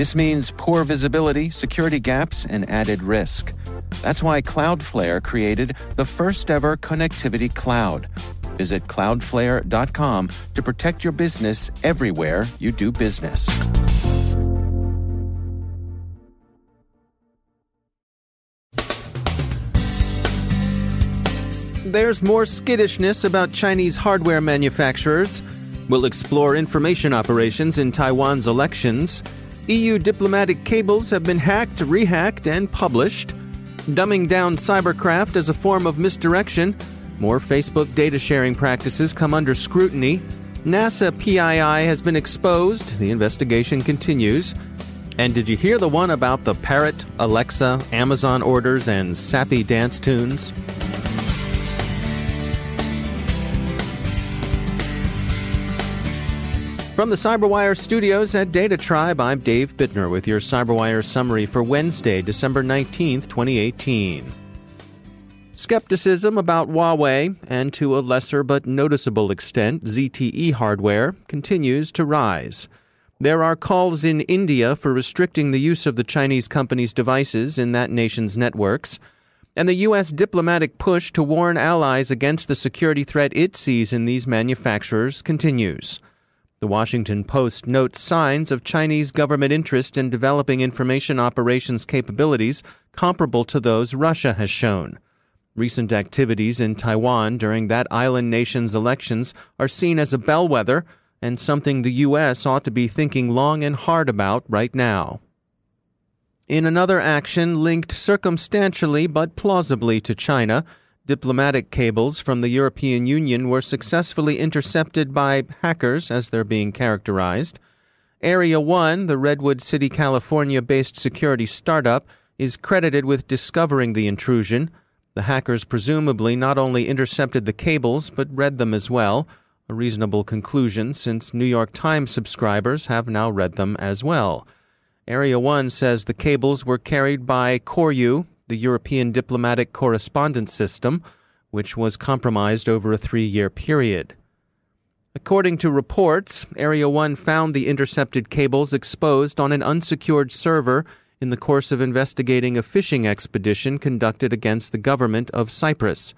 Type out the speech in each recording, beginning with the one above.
This means poor visibility, security gaps, and added risk. That's why Cloudflare created the first ever connectivity cloud. Visit cloudflare.com to protect your business everywhere you do business. There's more skittishness about Chinese hardware manufacturers. We'll explore information operations in Taiwan's elections. EU diplomatic cables have been hacked, rehacked, and published. Dumbing down cybercraft as a form of misdirection. More Facebook data sharing practices come under scrutiny. NASA PII has been exposed. The investigation continues. And did you hear the one about the Parrot, Alexa, Amazon orders, and sappy dance tunes? From the CyberWire studios at Data Tribe, I'm Dave Bittner with your CyberWire summary for Wednesday, December 19th, 2018. Skepticism about Huawei, and to a lesser but noticeable extent, ZTE hardware, continues to rise. There are calls in India for restricting the use of the Chinese company's devices in that nation's networks. And the U.S. diplomatic push to warn allies against the security threat it sees in these manufacturers continues. The Washington Post notes signs of Chinese government interest in developing information operations capabilities comparable to those Russia has shown. Recent activities in Taiwan during that island nation's elections are seen as a bellwether and something the U.S. ought to be thinking long and hard about right now. In another action linked circumstantially but plausibly to China, Diplomatic cables from the European Union were successfully intercepted by hackers, as they're being characterized. Area 1, the Redwood City, California based security startup, is credited with discovering the intrusion. The hackers presumably not only intercepted the cables, but read them as well. A reasonable conclusion since New York Times subscribers have now read them as well. Area 1 says the cables were carried by COREU, the European diplomatic correspondence system, which was compromised over a three year period. According to reports, Area 1 found the intercepted cables exposed on an unsecured server in the course of investigating a phishing expedition conducted against the government of Cyprus.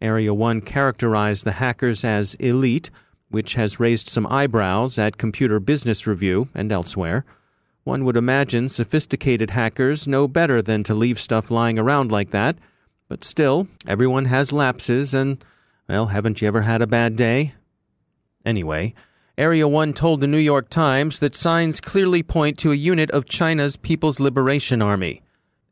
Area 1 characterized the hackers as elite, which has raised some eyebrows at Computer Business Review and elsewhere. One would imagine sophisticated hackers know better than to leave stuff lying around like that, but still, everyone has lapses, and, well, haven't you ever had a bad day? Anyway, Area 1 told the New York Times that signs clearly point to a unit of China's People's Liberation Army.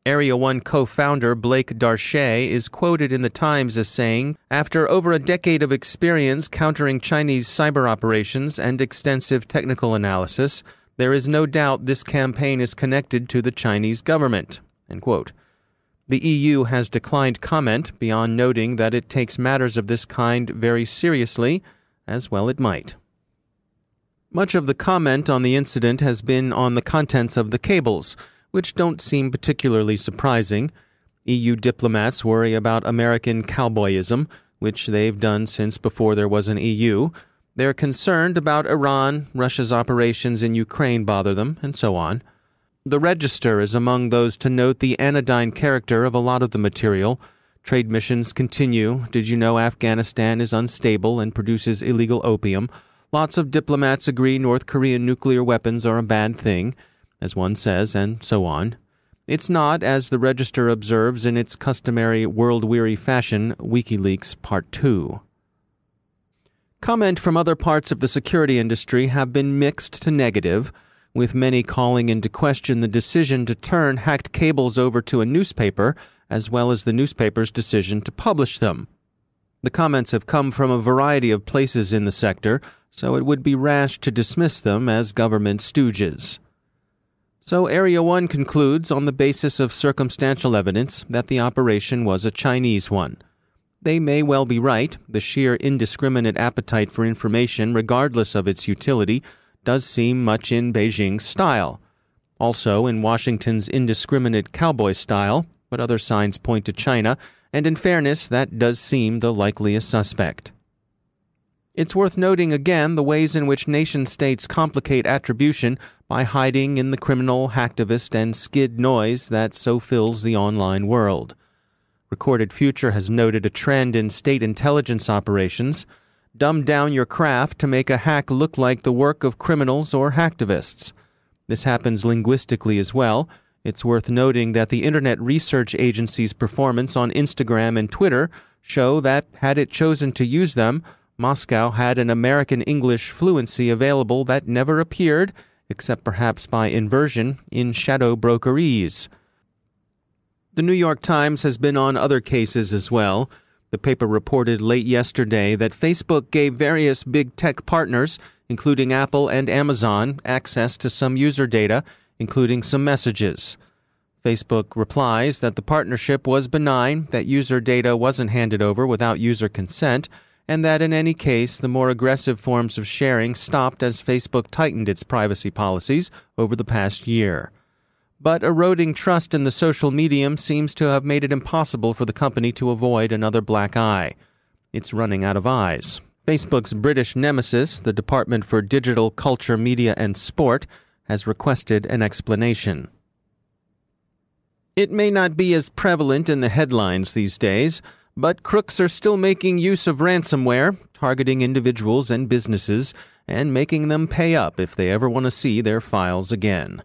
Area 1 co founder Blake Darche is quoted in the Times as saying After over a decade of experience countering Chinese cyber operations and extensive technical analysis, there is no doubt this campaign is connected to the Chinese government. The EU has declined comment beyond noting that it takes matters of this kind very seriously, as well it might. Much of the comment on the incident has been on the contents of the cables, which don't seem particularly surprising. EU diplomats worry about American cowboyism, which they've done since before there was an EU, they're concerned about Iran, Russia's operations in Ukraine bother them, and so on. The Register is among those to note the anodyne character of a lot of the material. Trade missions continue. Did you know Afghanistan is unstable and produces illegal opium? Lots of diplomats agree North Korean nuclear weapons are a bad thing, as one says, and so on. It's not, as the Register observes in its customary world weary fashion, WikiLeaks Part 2. Comment from other parts of the security industry have been mixed to negative, with many calling into question the decision to turn hacked cables over to a newspaper, as well as the newspaper's decision to publish them. The comments have come from a variety of places in the sector, so it would be rash to dismiss them as government stooges. So, Area 1 concludes on the basis of circumstantial evidence that the operation was a Chinese one. They may well be right. The sheer indiscriminate appetite for information, regardless of its utility, does seem much in Beijing's style. Also, in Washington's indiscriminate cowboy style, but other signs point to China, and in fairness, that does seem the likeliest suspect. It's worth noting again the ways in which nation states complicate attribution by hiding in the criminal, hacktivist, and skid noise that so fills the online world. Recorded Future has noted a trend in state intelligence operations. Dumb down your craft to make a hack look like the work of criminals or hacktivists. This happens linguistically as well. It's worth noting that the Internet Research Agency's performance on Instagram and Twitter show that, had it chosen to use them, Moscow had an American English fluency available that never appeared, except perhaps by inversion, in shadow brokerese. The New York Times has been on other cases as well. The paper reported late yesterday that Facebook gave various big tech partners, including Apple and Amazon, access to some user data, including some messages. Facebook replies that the partnership was benign, that user data wasn't handed over without user consent, and that in any case, the more aggressive forms of sharing stopped as Facebook tightened its privacy policies over the past year. But eroding trust in the social medium seems to have made it impossible for the company to avoid another black eye. It's running out of eyes. Facebook's British nemesis, the Department for Digital Culture, Media and Sport, has requested an explanation. It may not be as prevalent in the headlines these days but crooks are still making use of ransomware, targeting individuals and businesses, and making them pay up if they ever want to see their files again.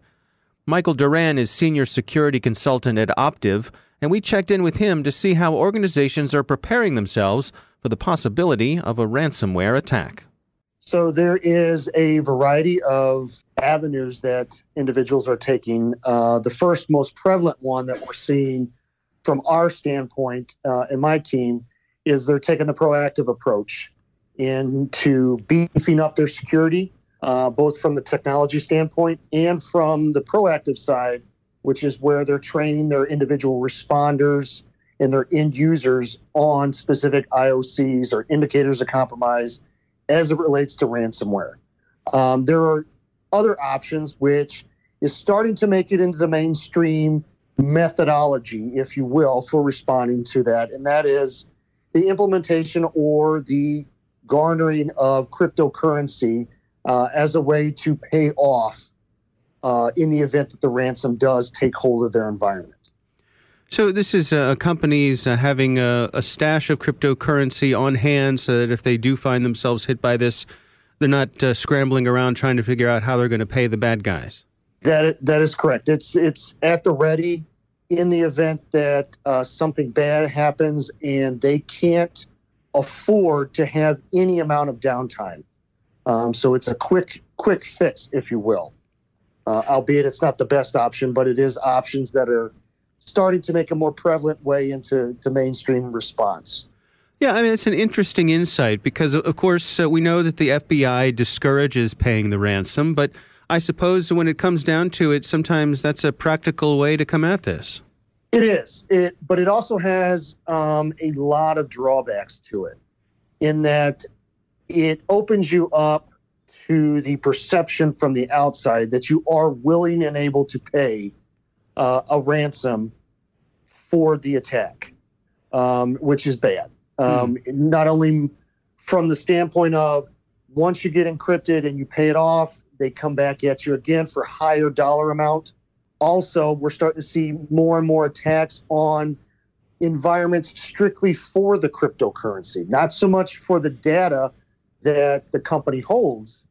Michael Duran is senior security consultant at Optiv, and we checked in with him to see how organizations are preparing themselves for the possibility of a ransomware attack. So there is a variety of avenues that individuals are taking. Uh, the first most prevalent one that we're seeing from our standpoint uh, and my team is they're taking the proactive approach into beefing up their security, uh, both from the technology standpoint and from the proactive side, which is where they're training their individual responders and their end users on specific IOCs or indicators of compromise as it relates to ransomware. Um, there are other options which is starting to make it into the mainstream methodology, if you will, for responding to that. And that is the implementation or the garnering of cryptocurrency uh, as a way to pay off uh, in the event that the ransom does take hold of their environment. So this is uh, companies uh, having a, a, stash of cryptocurrency on hand, so that if they do find themselves hit by this, they're not uh, scrambling around trying to figure out how they're going to pay the bad guys. That that is correct. It's it's at the ready in the event that uh, something bad happens and they can't afford to have any amount of downtime. Um, so it's a quick quick fix, if you will. Uh, albeit it's not the best option, but it is options that are starting to make a more prevalent way into to mainstream response. Yeah, I mean, it's an interesting insight because, of course, uh, we know that the FBI discourages paying the ransom, but I suppose when it comes down to it, sometimes that's a practical way to come at this. It is. It, but it also has um, a lot of drawbacks to it, in that it opens you up to the perception from the outside that you are willing and able to pay uh, a ransom for the attack, um, which is bad. Um, mm. Not only from the standpoint of once you get encrypted and you pay it off, they come back at you again for higher dollar amount. Also, we're starting to see more and more attacks on environments strictly for the cryptocurrency, not so much for the data that the company holds,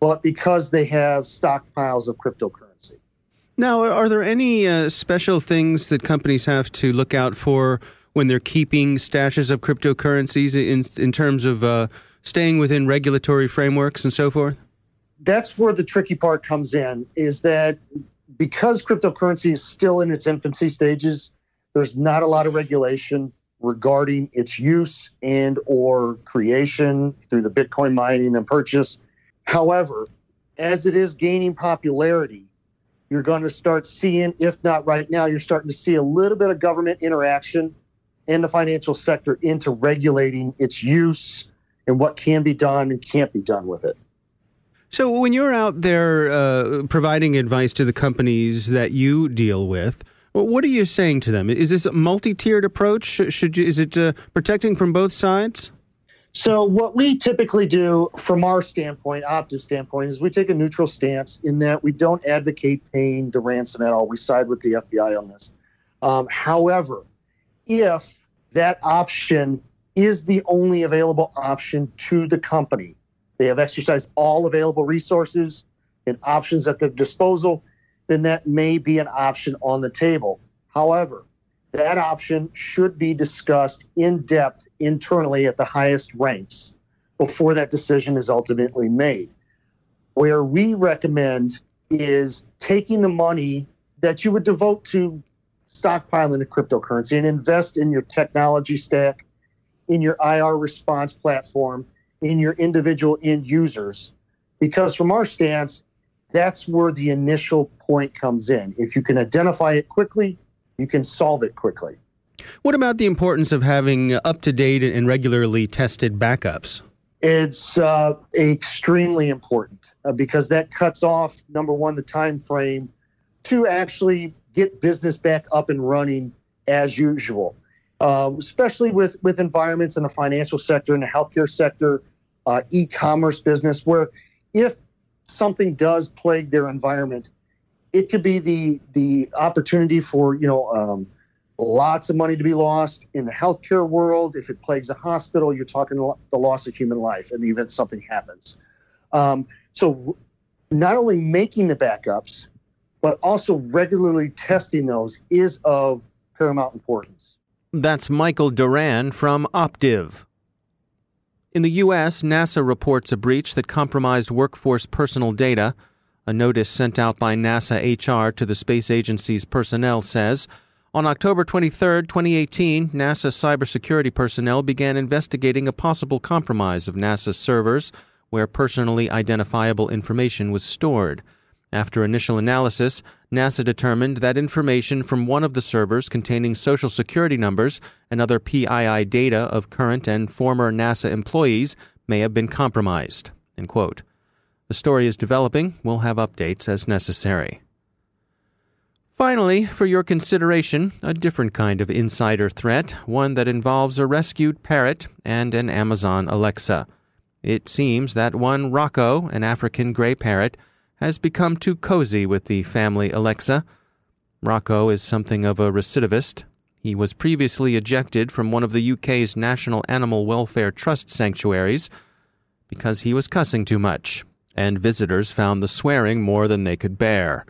but because they have stockpiles of cryptocurrency. Now, are there any uh, special things that companies have to look out for when they're keeping stashes of cryptocurrencies in, in terms of uh, staying within regulatory frameworks and so forth? That's where the tricky part comes in is that because cryptocurrency is still in its infancy stages, there's not a lot of regulation regarding its use and or creation through the Bitcoin mining and purchase. However, as it is gaining popularity, you're going to start seeing, if not right now, you're starting to see a little bit of government interaction in the financial sector into regulating its use and what can be done and can't be done with it. So, when you're out there uh, providing advice to the companies that you deal with, what are you saying to them? Is this a multi-tiered approach? Should you, is it uh, protecting from both sides? So, what we typically do from our standpoint, Optiv standpoint, is we take a neutral stance in that we don't advocate paying the ransom at all. We side with the FBI on this. Um, however, if that option is the only available option to the company, they have exercised all available resources and options at their disposal, then that may be an option on the table. However, that option should be discussed in depth internally at the highest ranks before that decision is ultimately made. Where we recommend is taking the money that you would devote to stockpiling a cryptocurrency and invest in your technology stack, in your IR response platform, in your individual end users. Because from our stance, that's where the initial point comes in. If you can identify it quickly, you can solve it quickly. What about the importance of having up to date and regularly tested backups? It's uh, extremely important uh, because that cuts off number one the time frame to actually get business back up and running as usual. Um, especially with with environments in the financial sector, in the healthcare sector, uh, e-commerce business, where if something does plague their environment, it could be the the opportunity for you know um, lots of money to be lost in the healthcare world. If it plagues a hospital, you're talking the loss of human life in the event something happens. Um, so, not only making the backups, but also regularly testing those is of paramount importance. That's Michael Duran from Optiv. In the U.S., NASA reports a breach that compromised workforce personal data. A notice sent out by NASA HR to the space agency's personnel says on October 23, 2018, NASA cybersecurity personnel began investigating a possible compromise of NASA servers where personally identifiable information was stored. After initial analysis, NASA determined that information from one of the servers containing Social Security numbers and other PII data of current and former NASA employees may have been compromised. The story is developing. We'll have updates as necessary. Finally, for your consideration, a different kind of insider threat, one that involves a rescued parrot and an Amazon Alexa. It seems that one Rocco, an African gray parrot, has become too cozy with the family Alexa. Rocco is something of a recidivist. He was previously ejected from one of the UK's National Animal Welfare Trust sanctuaries because he was cussing too much and visitors found the swearing more than they could bear.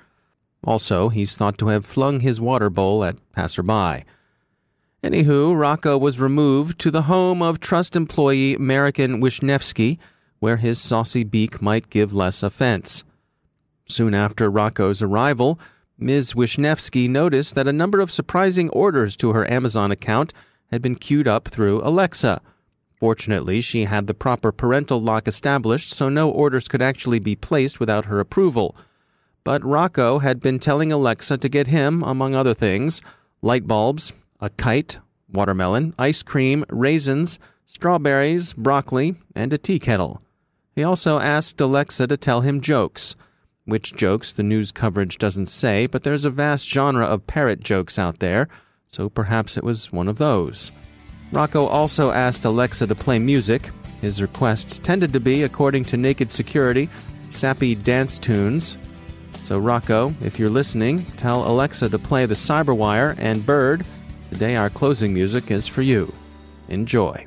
Also, he's thought to have flung his water bowl at passerby. Anywho, Rocco was removed to the home of trust employee Marion Wischnewski, where his saucy beak might give less offense. Soon after Rocco's arrival, Ms. Wischnewski noticed that a number of surprising orders to her Amazon account had been queued up through Alexa. Fortunately, she had the proper parental lock established, so no orders could actually be placed without her approval. But Rocco had been telling Alexa to get him, among other things, light bulbs, a kite, watermelon, ice cream, raisins, strawberries, broccoli, and a tea kettle. He also asked Alexa to tell him jokes. Which jokes the news coverage doesn't say, but there's a vast genre of parrot jokes out there, so perhaps it was one of those. Rocco also asked Alexa to play music. His requests tended to be, according to Naked Security, sappy dance tunes. So, Rocco, if you're listening, tell Alexa to play the Cyberwire and Bird. Today, our closing music is for you. Enjoy.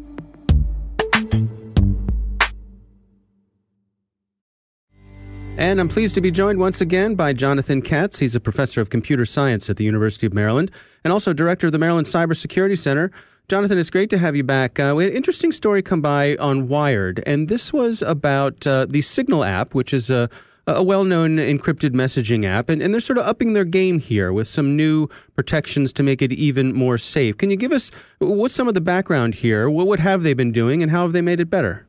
And I'm pleased to be joined once again by Jonathan Katz. He's a professor of computer science at the University of Maryland and also director of the Maryland Cybersecurity Center. Jonathan, it's great to have you back. Uh, we had an interesting story come by on Wired, and this was about uh, the Signal app, which is a, a well known encrypted messaging app. And, and they're sort of upping their game here with some new protections to make it even more safe. Can you give us what's some of the background here? What, what have they been doing, and how have they made it better?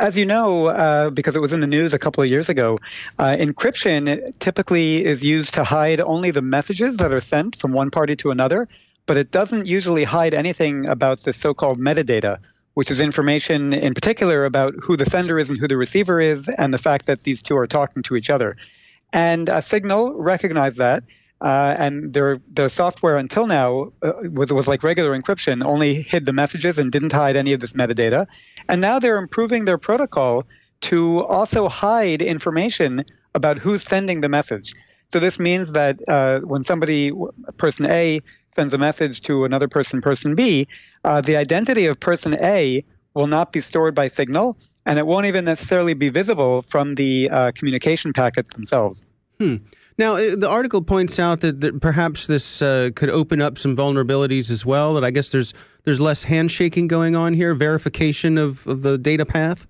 As you know, uh, because it was in the news a couple of years ago, uh, encryption typically is used to hide only the messages that are sent from one party to another, but it doesn't usually hide anything about the so called metadata, which is information in particular about who the sender is and who the receiver is, and the fact that these two are talking to each other. And uh, Signal recognized that. Uh, and their the software until now uh, was was like regular encryption, only hid the messages and didn't hide any of this metadata. And now they're improving their protocol to also hide information about who's sending the message. So this means that uh, when somebody, person A, sends a message to another person, person B, uh, the identity of person A will not be stored by Signal, and it won't even necessarily be visible from the uh, communication packets themselves. Hmm. Now, uh, the article points out that, that perhaps this uh, could open up some vulnerabilities as well. That I guess there's there's less handshaking going on here, verification of, of the data path.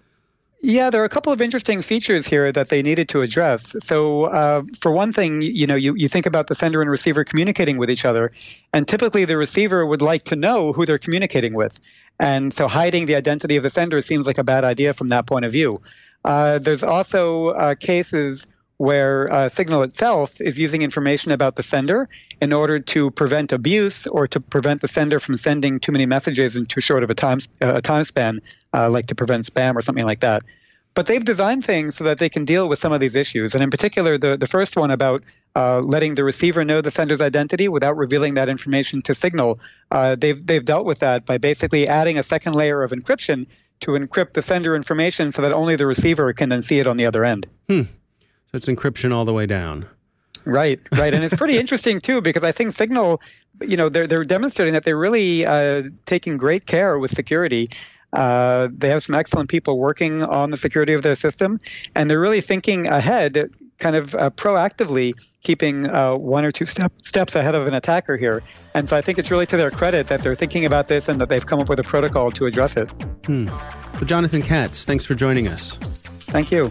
Yeah, there are a couple of interesting features here that they needed to address. So, uh, for one thing, you know, you, you think about the sender and receiver communicating with each other, and typically the receiver would like to know who they're communicating with. And so, hiding the identity of the sender seems like a bad idea from that point of view. Uh, there's also uh, cases where uh, Signal itself is using information about the sender in order to prevent abuse or to prevent the sender from sending too many messages in too short of a time, uh, a time span, uh, like to prevent spam or something like that. But they've designed things so that they can deal with some of these issues. And in particular, the, the first one about uh, letting the receiver know the sender's identity without revealing that information to Signal, uh, they've, they've dealt with that by basically adding a second layer of encryption to encrypt the sender information so that only the receiver can then see it on the other end. Hmm. So it's encryption all the way down. Right, right, and it's pretty interesting too because I think Signal, you know, they're they're demonstrating that they're really uh, taking great care with security. Uh, they have some excellent people working on the security of their system, and they're really thinking ahead, kind of uh, proactively, keeping uh, one or two step, steps ahead of an attacker here. And so I think it's really to their credit that they're thinking about this and that they've come up with a protocol to address it. Hmm. Well, Jonathan Katz, thanks for joining us. Thank you.